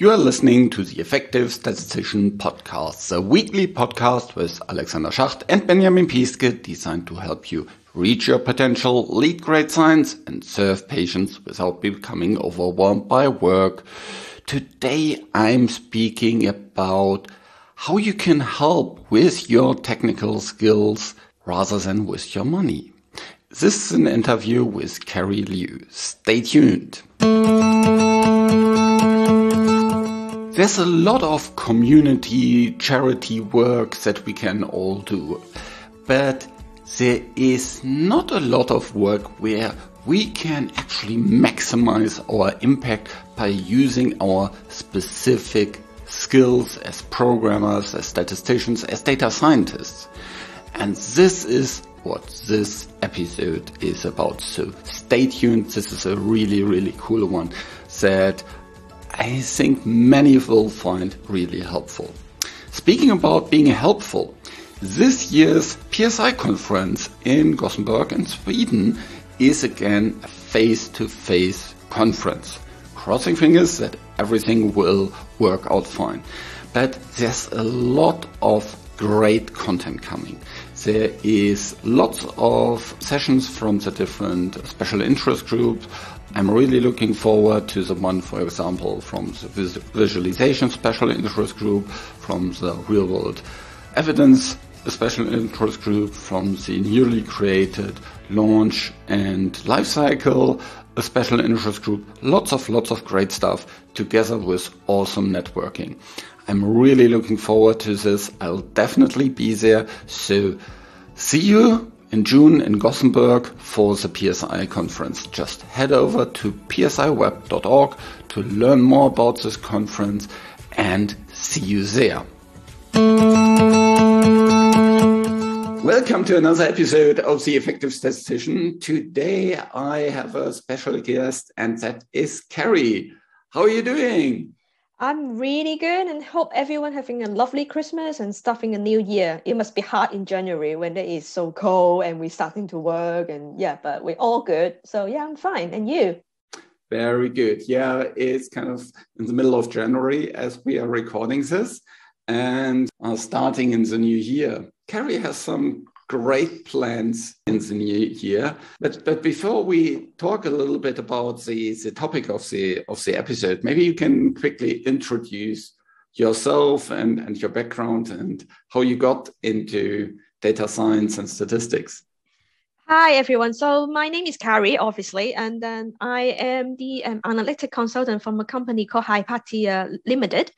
You are listening to the Effective Statistician Podcast, a weekly podcast with Alexander Schacht and Benjamin Piske designed to help you reach your potential, lead great science, and serve patients without becoming overwhelmed by work. Today I'm speaking about how you can help with your technical skills rather than with your money. This is an interview with Karrie Liu. Stay tuned. There's a lot of community charity work that we can all do, but there is not a lot of work where we can actually maximize our impact by using our specific skills as programmers, as statisticians, as data scientists. And this is what this episode is about. So stay tuned. This is a really, really cool one that I think many will find really helpful. Speaking about being helpful, this year's PSI conference in Gothenburg in Sweden is again a face-to-face conference. Crossing fingers that everything will work out fine. But there's a lot of great content coming. There is lots of sessions from the different special interest groups, I'm really looking forward to the one, for example, from the visualization special interest group, from the real world evidence special interest group, from the newly created launch and lifecycle a special interest group. Lots of, lots of great stuff together with awesome networking. I'm really looking forward to this. I'll definitely be there. So see you in June in Gothenburg for the PSI conference. Just head over to psiweb.org to learn more about this conference and see you there. Welcome to another episode of The Effective Statistician. Today I have a special guest and that is Karrie. How are you doing? I'm really good and hope everyone having a lovely Christmas and starting a new year. It must be hard in January when it is so cold and we're starting to work and yeah, but we're all good. So yeah, I'm fine. And you? Very good. Yeah, it's kind of in the middle of January as we are recording this and are starting in the new year. Karrie has some great plans in the new year. But but before we talk a little bit about the, the topic of the of the episode, maybe you can quickly introduce yourself and, and your background and how you got into data science and statistics. Hi everyone. So my name is Karrie, obviously, and then I am the um, analytic consultant from a company called Hypatia Limited.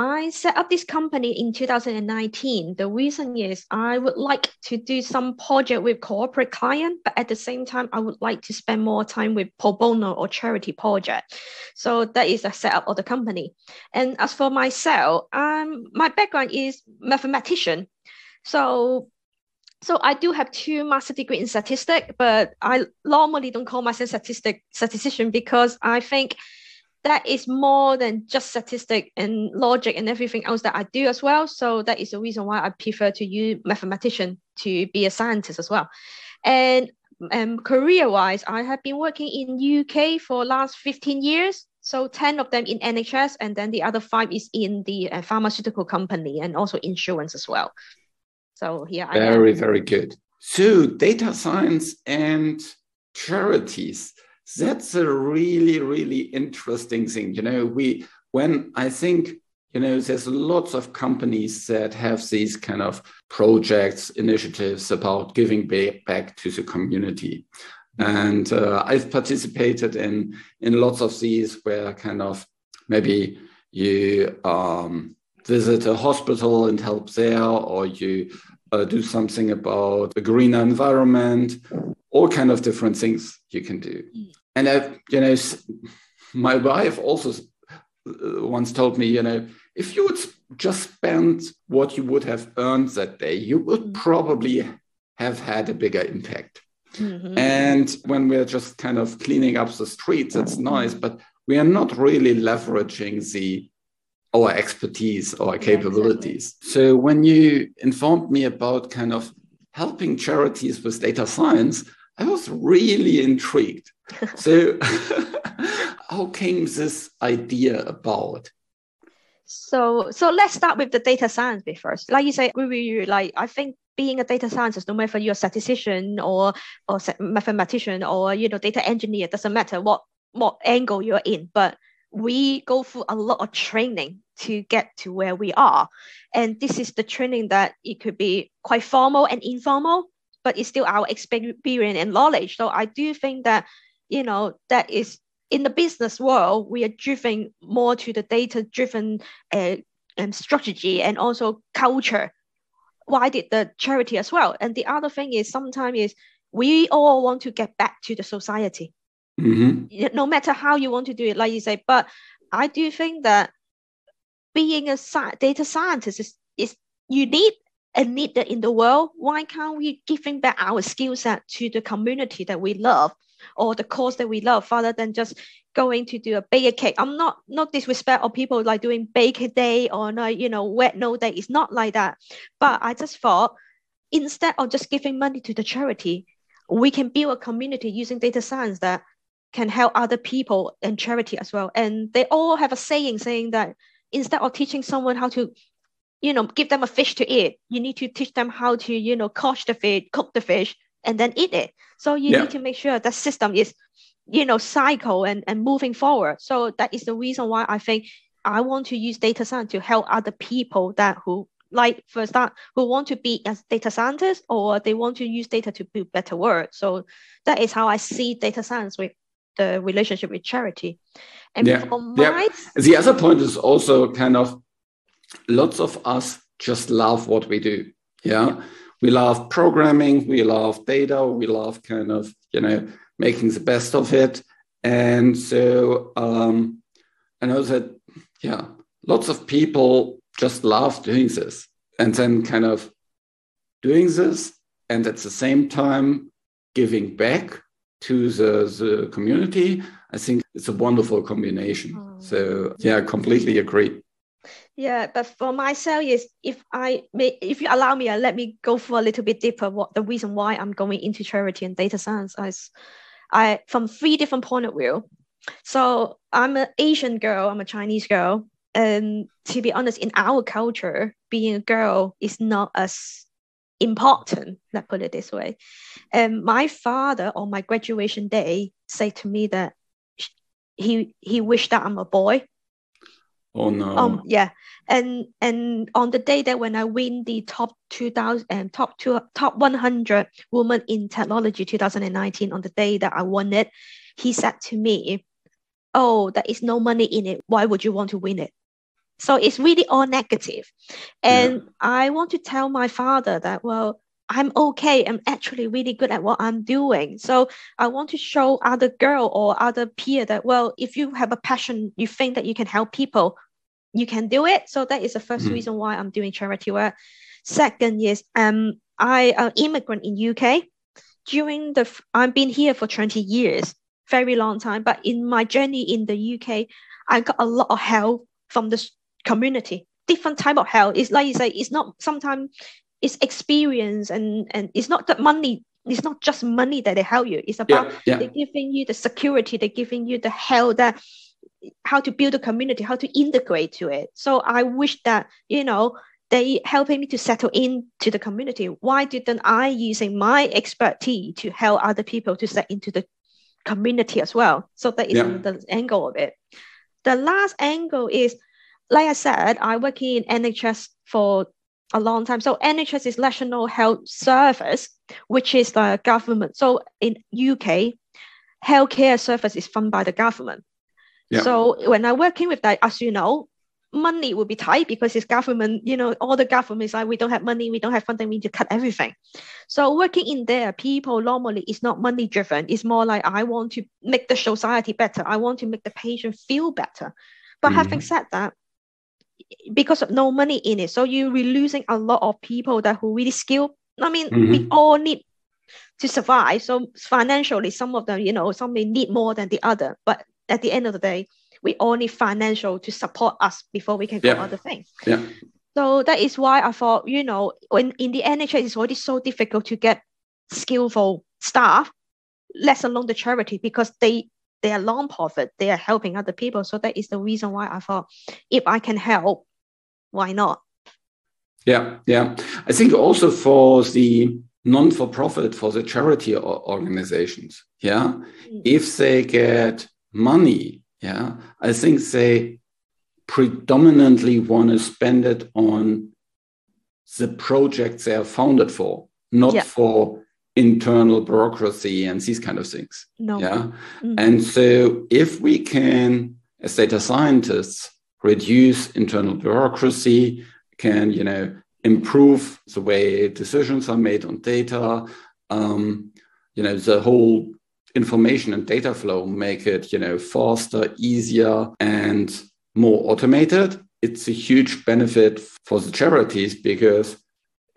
I set up this company in 2019. The reason is I would like to do some project with corporate client, but at the same time, I would like to spend more time with pro bono or charity project. So that is the setup of the company. And as for myself, um, my background is mathematician. So so I do have two master degree in statistics, but I normally don't call myself statistic statistician because I think that is more than just statistic and logic and everything else that I do as well. So that is the reason why I prefer to use mathematician to be a scientist as well. And um, career-wise, I have been working in UK for last 15 years. So 10 of them in NHS, and then the other five is in the uh, pharmaceutical company and also insurance as well. So here very, I Very, very good. So data science and charities that's a really really interesting thing. You know we when i think you know there's lots of companies that have these kind of projects initiatives about giving back to the community. And uh, i've participated in in lots of these where kind of maybe you um, visit a hospital and help there or you uh, do something about a greener environment. All kind of different things you can do. Mm and I, you know, my wife also uh, once told me, you know, if you would just spend what you would have earned that day, you would probably have had a bigger impact. Mm-hmm. And when we're just kind of cleaning up the streets, it's nice, but we are not really leveraging the our expertise, our capabilities. Yeah, exactly. So when you informed me about kind of helping charities with data science, I was really intrigued. so, how came this idea about? So so let's start with the data science bit first. Like you say, we, you. Like I think being a data scientist, no matter you're a statistician or or mathematician or you know data engineer, doesn't matter what what angle you're in, but we go through a lot of training to get to where we are. And this is the training that it could be quite formal and informal, but it's still our experience and knowledge. So I do think that, you know, that is in the business world, we are driven more to the data driven uh, um, strategy and also culture. Why did the charity as well? And the other thing is sometimes is we all want to get back to the society. Mm-hmm. No matter how you want to do it, like you say, but I do think that being a data scientist is, is unique and needed in the world. Why can't we giving back our skill set to the community that we love or the cause that we love rather than just going to do a bake cake? I'm not not disrespect of people like doing bake a day or like, you know wet no day. It's not like that. But I just thought instead of just giving money to the charity, we can build a community using data science that can help other people and charity as well. And they all have a saying saying that instead of teaching someone how to you know give them a fish to eat you need to teach them how to you know catch the fish cook the fish and then eat it so you yeah. need to make sure that system is you know cycle and, and moving forward so that is the reason why i think i want to use data science to help other people that who like for start who want to be as data scientists or they want to use data to build better world so that is how i see data science with the relationship with charity. And yeah. yeah. the other point is also kind of lots of us just love what we do. Yeah? yeah. We love programming, we love data, we love kind of, you know, making the best of it. And so um, I know that, yeah, lots of people just love doing this and then kind of doing this and at the same time giving back to the, the community, I think it's a wonderful combination. Oh. So yeah, completely agree. Yeah, but for myself is if I may, if you allow me, uh, let me go for a little bit deeper. What the reason why I'm going into charity and data science is, I from three different point of view. So I'm an Asian girl. I'm a Chinese girl, and to be honest, in our culture, being a girl is not as important. Let's put it this way. And my father on my graduation day said to me that he he wished that I'm a boy. Oh no. Um yeah. And and on the day that when I win the top 2000 and um, top two top 100 woman in technology 2019 on the day that I won it, he said to me, "Oh, there is no money in it. Why would you want to win it?" So it's really all negative. And yeah. I want to tell my father that, well, I'm okay. I'm actually really good at what I'm doing. So I want to show other girl or other peer that, well, if you have a passion, you think that you can help people, you can do it. So that is the 1st mm reason why I'm doing charity work. Second is um, I am immigrant in UK. During the, I've been here for 20 years, very long time. But in my journey in the UK, I got a lot of help from the community different type of help it's like you say it's not sometimes it's experience and and it's not that money it's not just money that they help you. It's about yeah, yeah. they're giving you the security they're giving you the help that how to build a community how to integrate to it. So i wish that you know they helping me to settle into the community. Why didn't i using my expertise to help other people to set into the community as well? So that is yeah. the angle of it. The last angle is like I said, I work in NHS for a long time. So NHS is National Health Service, which is the government. So in UK, healthcare service is funded by the government. Yeah. So when I'm working with that, as you know, money will be tight because it's government, you know, all the governments like we don't have money, we don't have funding, we need to cut everything. So working in there, people normally is not money driven. It's more like I want to make the society better. I want to make the patient feel better. But mm. having said that, because of no money in it. So you're losing a lot of people that who really skilled. I mean, mm-hmm. we all need to survive. So financially, some of them, you know, some may need more than the other. But at the end of the day, we all need financial to support us before we can yeah. go other things. Yeah. So that is why I thought, you know, when in the NHS, it's already so difficult to get skillful staff, let alone the charity, because they they are non-profit, they are helping other people. So that is the reason why I thought if I can help, why not? Yeah, yeah. I think also for the non-for-profit, for the charity organizations, yeah, mm. if they get money, yeah, I think they predominantly want to spend it on the projects they are founded for, not yeah. for internal bureaucracy and these kind of things. No. Yeah. Mm-hmm. And so if we can, as data scientists, reduce internal bureaucracy, can, you know, improve the way decisions are made on data, um, you know, the whole information and data flow make it, you know, faster, easier, and more automated. It's a huge benefit for the charities because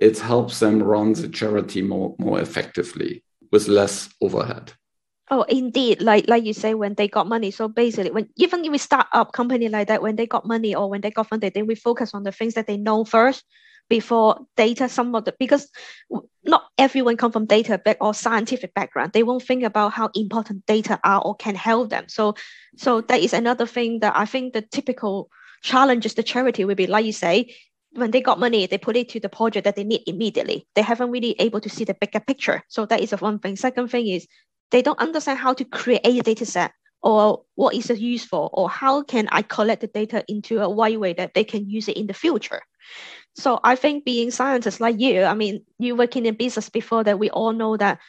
it helps them run the charity more, more effectively with less overhead. Oh, indeed. Like like you say, when they got money. So basically, when even if we start up company like that, when they got money or when they got funded, then we focus on the things that they know first before data. Some of the because not everyone come from data back or scientific background. They won't think about how important data are or can help them. So so that is another thing that I think the typical challenges the charity will be like you say when they got money, they put it to the project that they need immediately. They haven't really able to see the bigger picture. So that is the one thing. Second thing is they don't understand how to create a data set or what is it used for or how can I collect the data into a way way that they can use it in the future. So I think being scientists like you, I mean, you working in business before that, we all know that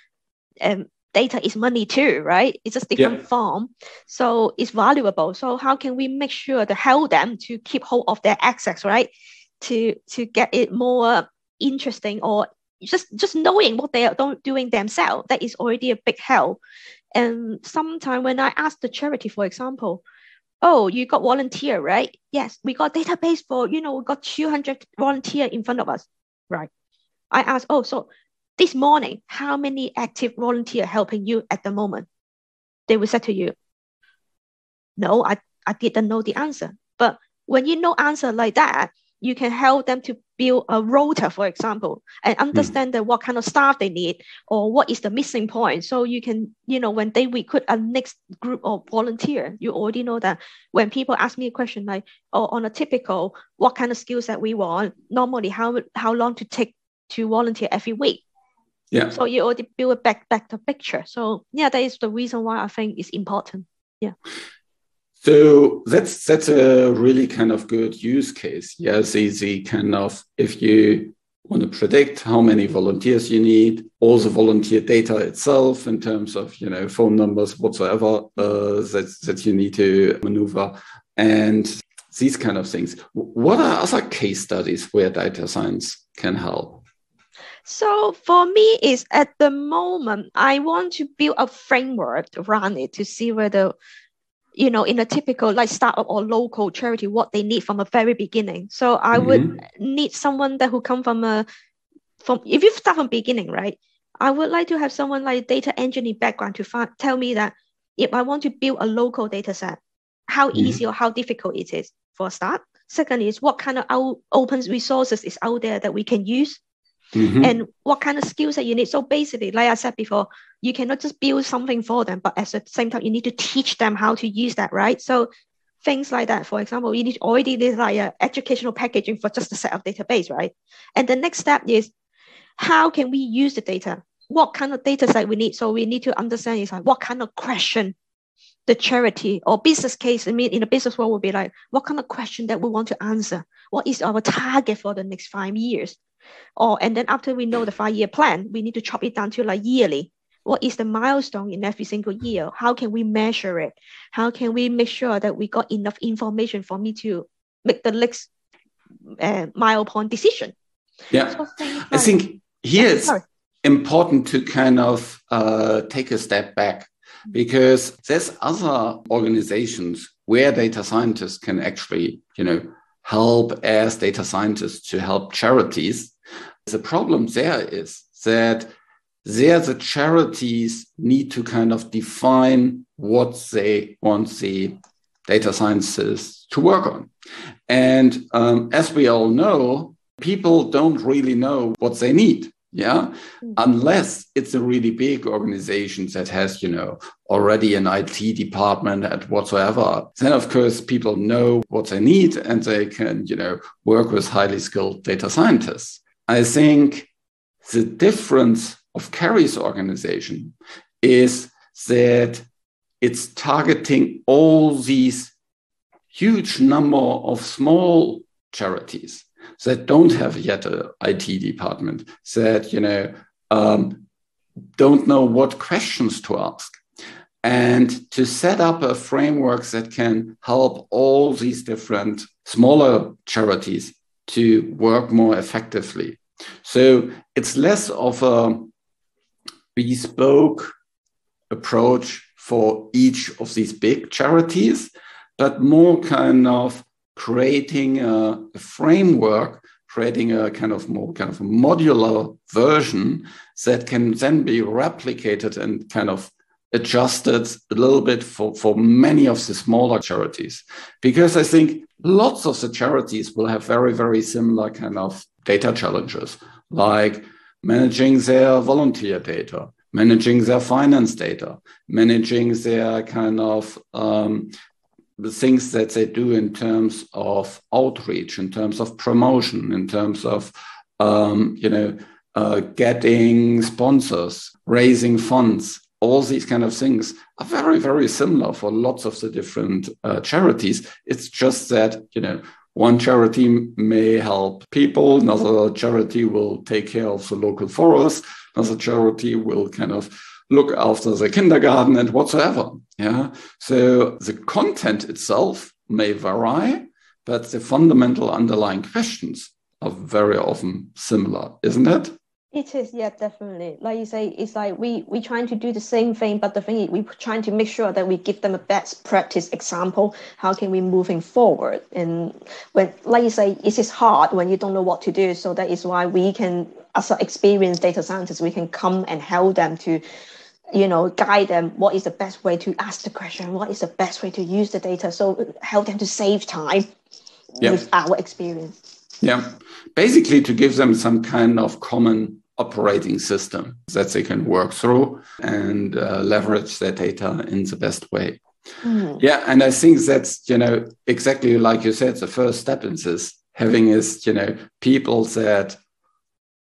um, data is money too, right? It's a different yeah. form. So it's valuable. So how can we make sure to help them to keep hold of their access, right? To to get it more interesting or just just knowing what they are doing themselves that is already a big help. And sometimes when i ask the charity for example oh you got volunteer right? Yes we got database for you know we got 200 volunteer in front of us. Right. I ask oh so this morning how many active volunteer helping you at the moment? They will say to you no i, I didn't know the answer. But when you know answer like that you can help them to build a rota, for example, and understand mm. that what kind of staff they need or what is the missing point. So you can, you know, when they recruit a next group of volunteer, you already know that when people ask me a question like, oh, on a typical, what kind of skills that we want, normally how how long to take to volunteer every week. Yeah. So you already build a back back the picture. So yeah, that is the reason why I think it's important. Yeah. So that's that's a really kind of good use case. Yes, easy kind of if you want to predict how many volunteers you need, all the volunteer data itself in terms of you know phone numbers whatsoever uh, that that you need to maneuver, and these kind of things. What are other case studies where data science can help? So for me, is at the moment I want to build a framework around it to see whether you know, in a typical like startup or local charity, what they need from a very beginning. So I mm-hmm. would need someone that who come from a from if you start from beginning, right? I would like to have someone like data engineering background to find, tell me that if I want to build a local data set, how mm-hmm. easy or how difficult it is for a start. Second is what kind of out, open resources is out there that we can use mm-hmm. and what kind of skills that you need. So basically, like I said before, you cannot just build something for them, but at the same time, you need to teach them how to use that, right? So things like that. For example, you need already need like a educational packaging for just a set of database, right? And the next step is how can we use the data? What kind of data set we need? So we need to understand is like what kind of question the charity or business case, I mean, in the business world would be like, what kind of question that we want to answer? What is our target for the next five years? Or and then after we know the five-year plan, we need to chop it down to like yearly. What is the milestone in every single year? How can we measure it? How can we make sure that we got enough information for me to make the next uh, milestone decision? Yeah, so like, I think here it's important to kind of uh, take a step back because there's other organizations where data scientists can actually, you know, help as data scientists to help charities the problem there is that there the charities need to kind of define what they want the data scientists to work on. And um, as we all know, people don't really know what they need. Yeah. Mm. Unless it's a really big organization that has, you know, already an IT department and whatsoever, then of course people know what they need and they can, you know, work with highly skilled data scientists. I think the difference of Karrie's organization is that it's targeting all these huge number of small charities that don't have yet an IT department, that you know um, don't know what questions to ask, and to set up a framework that can help all these different smaller charities to work more effectively. So it's less of a bespoke approach for each of these big charities, but more kind of creating a, a, framework, creating a kind of more kind of modular version that can then be replicated and kind of adjusted a little bit for, for many of the smaller charities. Because I think lots of the charities will have very, very similar kind of data challenges, like managing their volunteer data, managing their finance data, managing their kind of um, the things that they do in terms of outreach, in terms of promotion, in terms of um, you know uh, getting sponsors, raising funds. All these kind of things are very, very similar for lots of the different uh, charities. It's just that you know one charity may help people, another charity will take care of the local forest, another charity will kind of look after the kindergarten and whatsoever. Yeah. So the content itself may vary, but the fundamental underlying questions are very often similar, isn't it? It is, yeah, definitely. Like you say, it's like we we trying to do the same thing, but the thing is, we're trying to make sure that we give them a best practice example. How can we moving forward? And when, like you say, it is hard when you don't know what to do. So that is why we can, as an experienced data scientist, we can come and help them to you know guide them what is the best way to ask the question what is the best way to use the data so help them to save time with our experience yeah basically to give them some kind of common operating system that they can work through and uh, leverage their data in the best way mm. yeah and i think that's you know exactly like you said the first step in this having is you know people that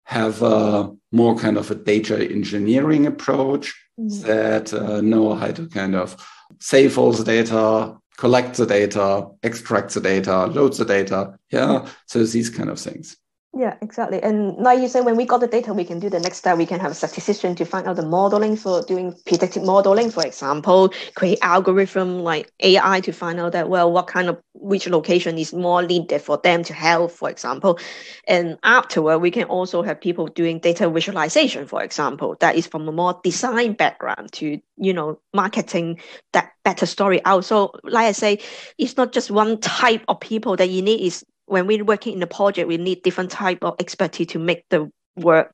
have a more kind of a data engineering approach. That uh, know how to kind of save all the data, collect the data, extract the data, load the data. Yeah. So these kind of things. Yeah, exactly. And like you say, when we got the data, we can do the next step. We can have a statistician to find out the modeling for doing predictive modeling, for example, create algorithm like AI to find out that, well, what kind of, which location is more needed for them to help, for example. And afterward, we can also have people doing data visualization, for example, that is from a more design background to, you know, marketing that better story out. So like I say, it's not just one type of people that you need is when we're working in a project, we need different type of expertise to make the work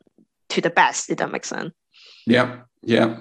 to the best. If that makes sense. Yeah, yeah.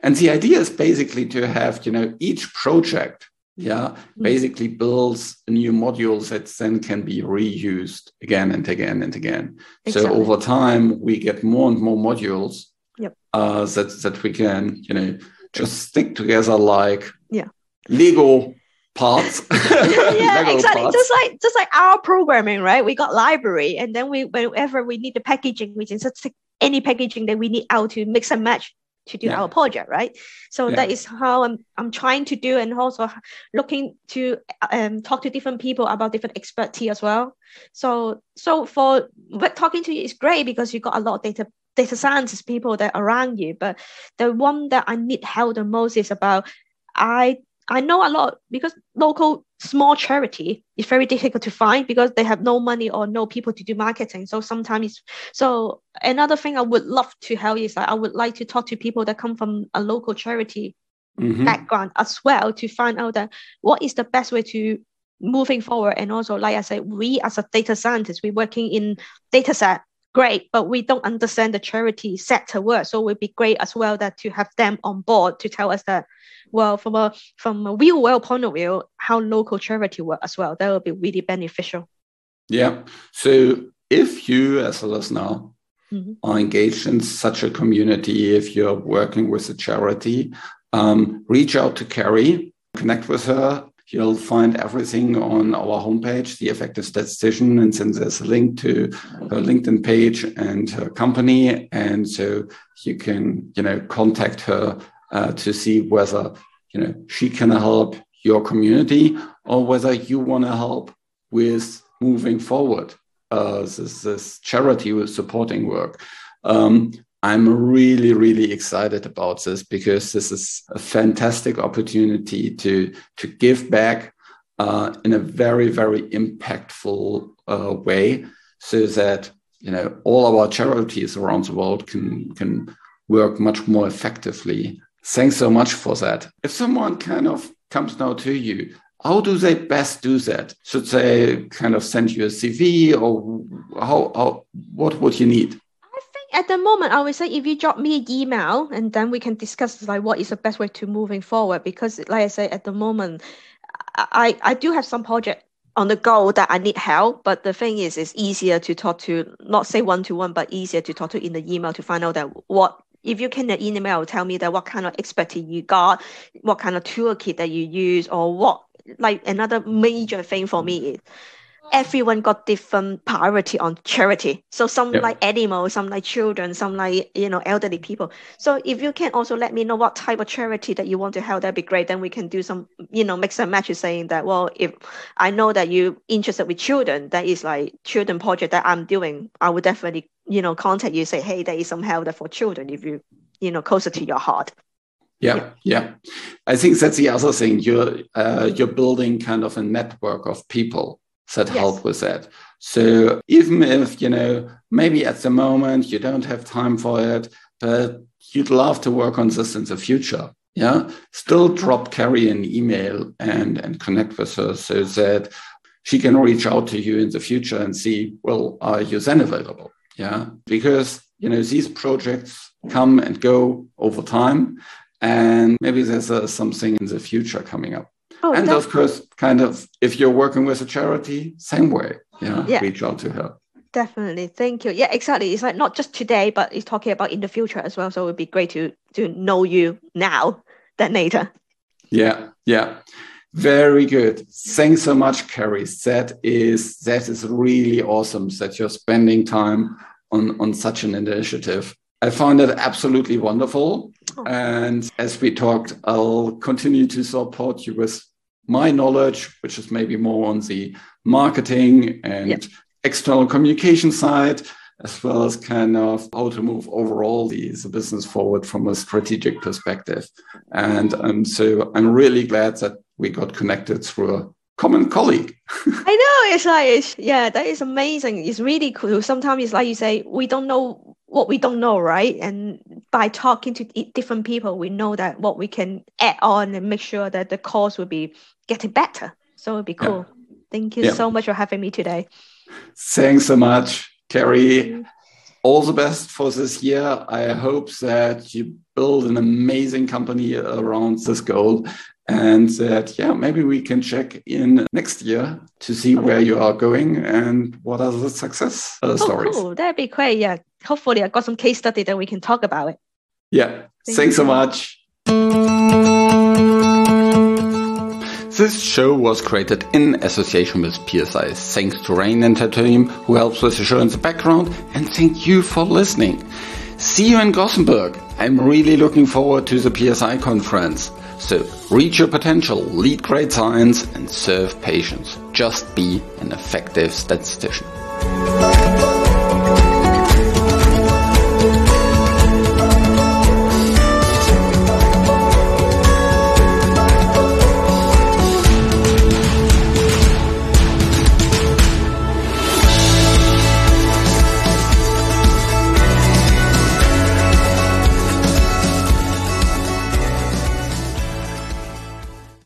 And the idea is basically to have, you know, each project, yeah, mm-hmm. basically builds a new module that then can be reused again and again and again. Exactly. So over time, we get more and more modules yep. uh, that that we can, you know, just stick together like yeah. Lego parts. yeah, exactly. Parts. Just like just like our programming, right? We got library, and then we whenever we need the packaging, we can just take any packaging that we need out to mix and match to do yeah. our project, right? So yeah. that is how I'm I'm trying to do, and also looking to um talk to different people about different expertise as well. So so for but talking to you is great because you got a lot of data data scientists people that around you. But the one that I need help the most is about I I know a lot because local small charity is very difficult to find because they have no money or no people to do marketing. So sometimes, so another thing I would love to help is that I would like to talk to people that come from a local charity mm-hmm. background as well to find out that what is the best way to moving forward. And also, like I said, we as a data scientist, we're working in data set great, but we don't understand the charity sector work. So it would be great as well that to have them on board to tell us that, well, from a from a real world point of view, how local charity work as well. That would be really beneficial. Yeah. So if you as a listener mm-hmm. are engaged in such a community, if you're working with a charity, um, reach out to Karrie, connect with her. You'll find everything on our homepage, The Effective Statistician, and then there's a link to her LinkedIn page and her company. And so you can, you know, contact her uh, to see whether, you know, she can help your community or whether you want to help with moving forward uh, this, this charity with supporting work. Um, I'm really, really excited about this because this is a fantastic opportunity to, to give back uh, in a very, very impactful uh, way so that you know all our charities around the world can, can work much more effectively. Thanks so much for that. If someone kind of comes now to you how do they best do that? Should they kind of send you a CV or how, how what would you need? I think at the moment I would say if you drop me an email and then we can discuss like what is the best way to moving forward because like I say at the moment I, I do have some project on the go that I need help. But the thing is, it's easier to talk to, not say one to one, but easier to talk to in the email to find out that what if you can email tell me that what kind of expertise you got, what kind of toolkit that you use, or what like another major thing for me is everyone got different priority on charity. So some yep. like animals, some like children, some like you know elderly people. So if you can also let me know what type of charity that you want to help, that'd be great. Then we can do some you know mix and match saying that well if I know that you interested with children, that is like children project that I'm doing, I would definitely you know contact you say hey there is some help for children if you you know closer to your heart. Yeah, yeah. I think that's the other thing. You're uh, you're building kind of a network of people that yes. help with that. So even if you know maybe at the moment you don't have time for it, but you'd love to work on this in the future, yeah, still drop Karrie an email and and connect with her so that she can reach out to you in the future and see, well, are you then available? Yeah, because you know these projects come and go over time and maybe there's uh, something in the future coming up. Oh, and of course, kind of, if you're working with a charity, same way, yeah, yeah. reach out to her. Definitely, thank you. Yeah, exactly. It's like not just today, but it's talking about in the future as well. So it would be great to to know you now than later. Yeah, yeah. Very good. Thanks so much, Karrie. That is that is really awesome that you're spending time on on such an initiative. I found it absolutely wonderful. Oh. And as we talked, I'll continue to support you with my knowledge, which is maybe more on the marketing and yep. external communication side, as well as kind of how to move overall the, the business forward from a strategic perspective. And um, so I'm really glad that we got connected through a common colleague. I know it's like it's, yeah, that is amazing. It's really cool. Sometimes it's like you say we don't know what we don't know, right? And by talking to different people, we know that what we can add on and make sure that the course will be getting better. So it'd be cool. Yeah. Thank you yeah. so much for having me today. Thanks so much, Karrie. All the best for this year. I hope that you build an amazing company around this goal and that yeah maybe we can check in next year to see where you are going and what are the success uh, oh, stories cool. that'd be great yeah hopefully i got some case study that we can talk about it yeah Thank thanks you. so much This show was created in association with PSI. Thanks to Rain and her who helps with the show in the background and thank you for listening. See you in Gothenburg. I'm really looking forward to the PSI conference. So reach your potential, lead great science, and serve patients. Just be an effective statistician.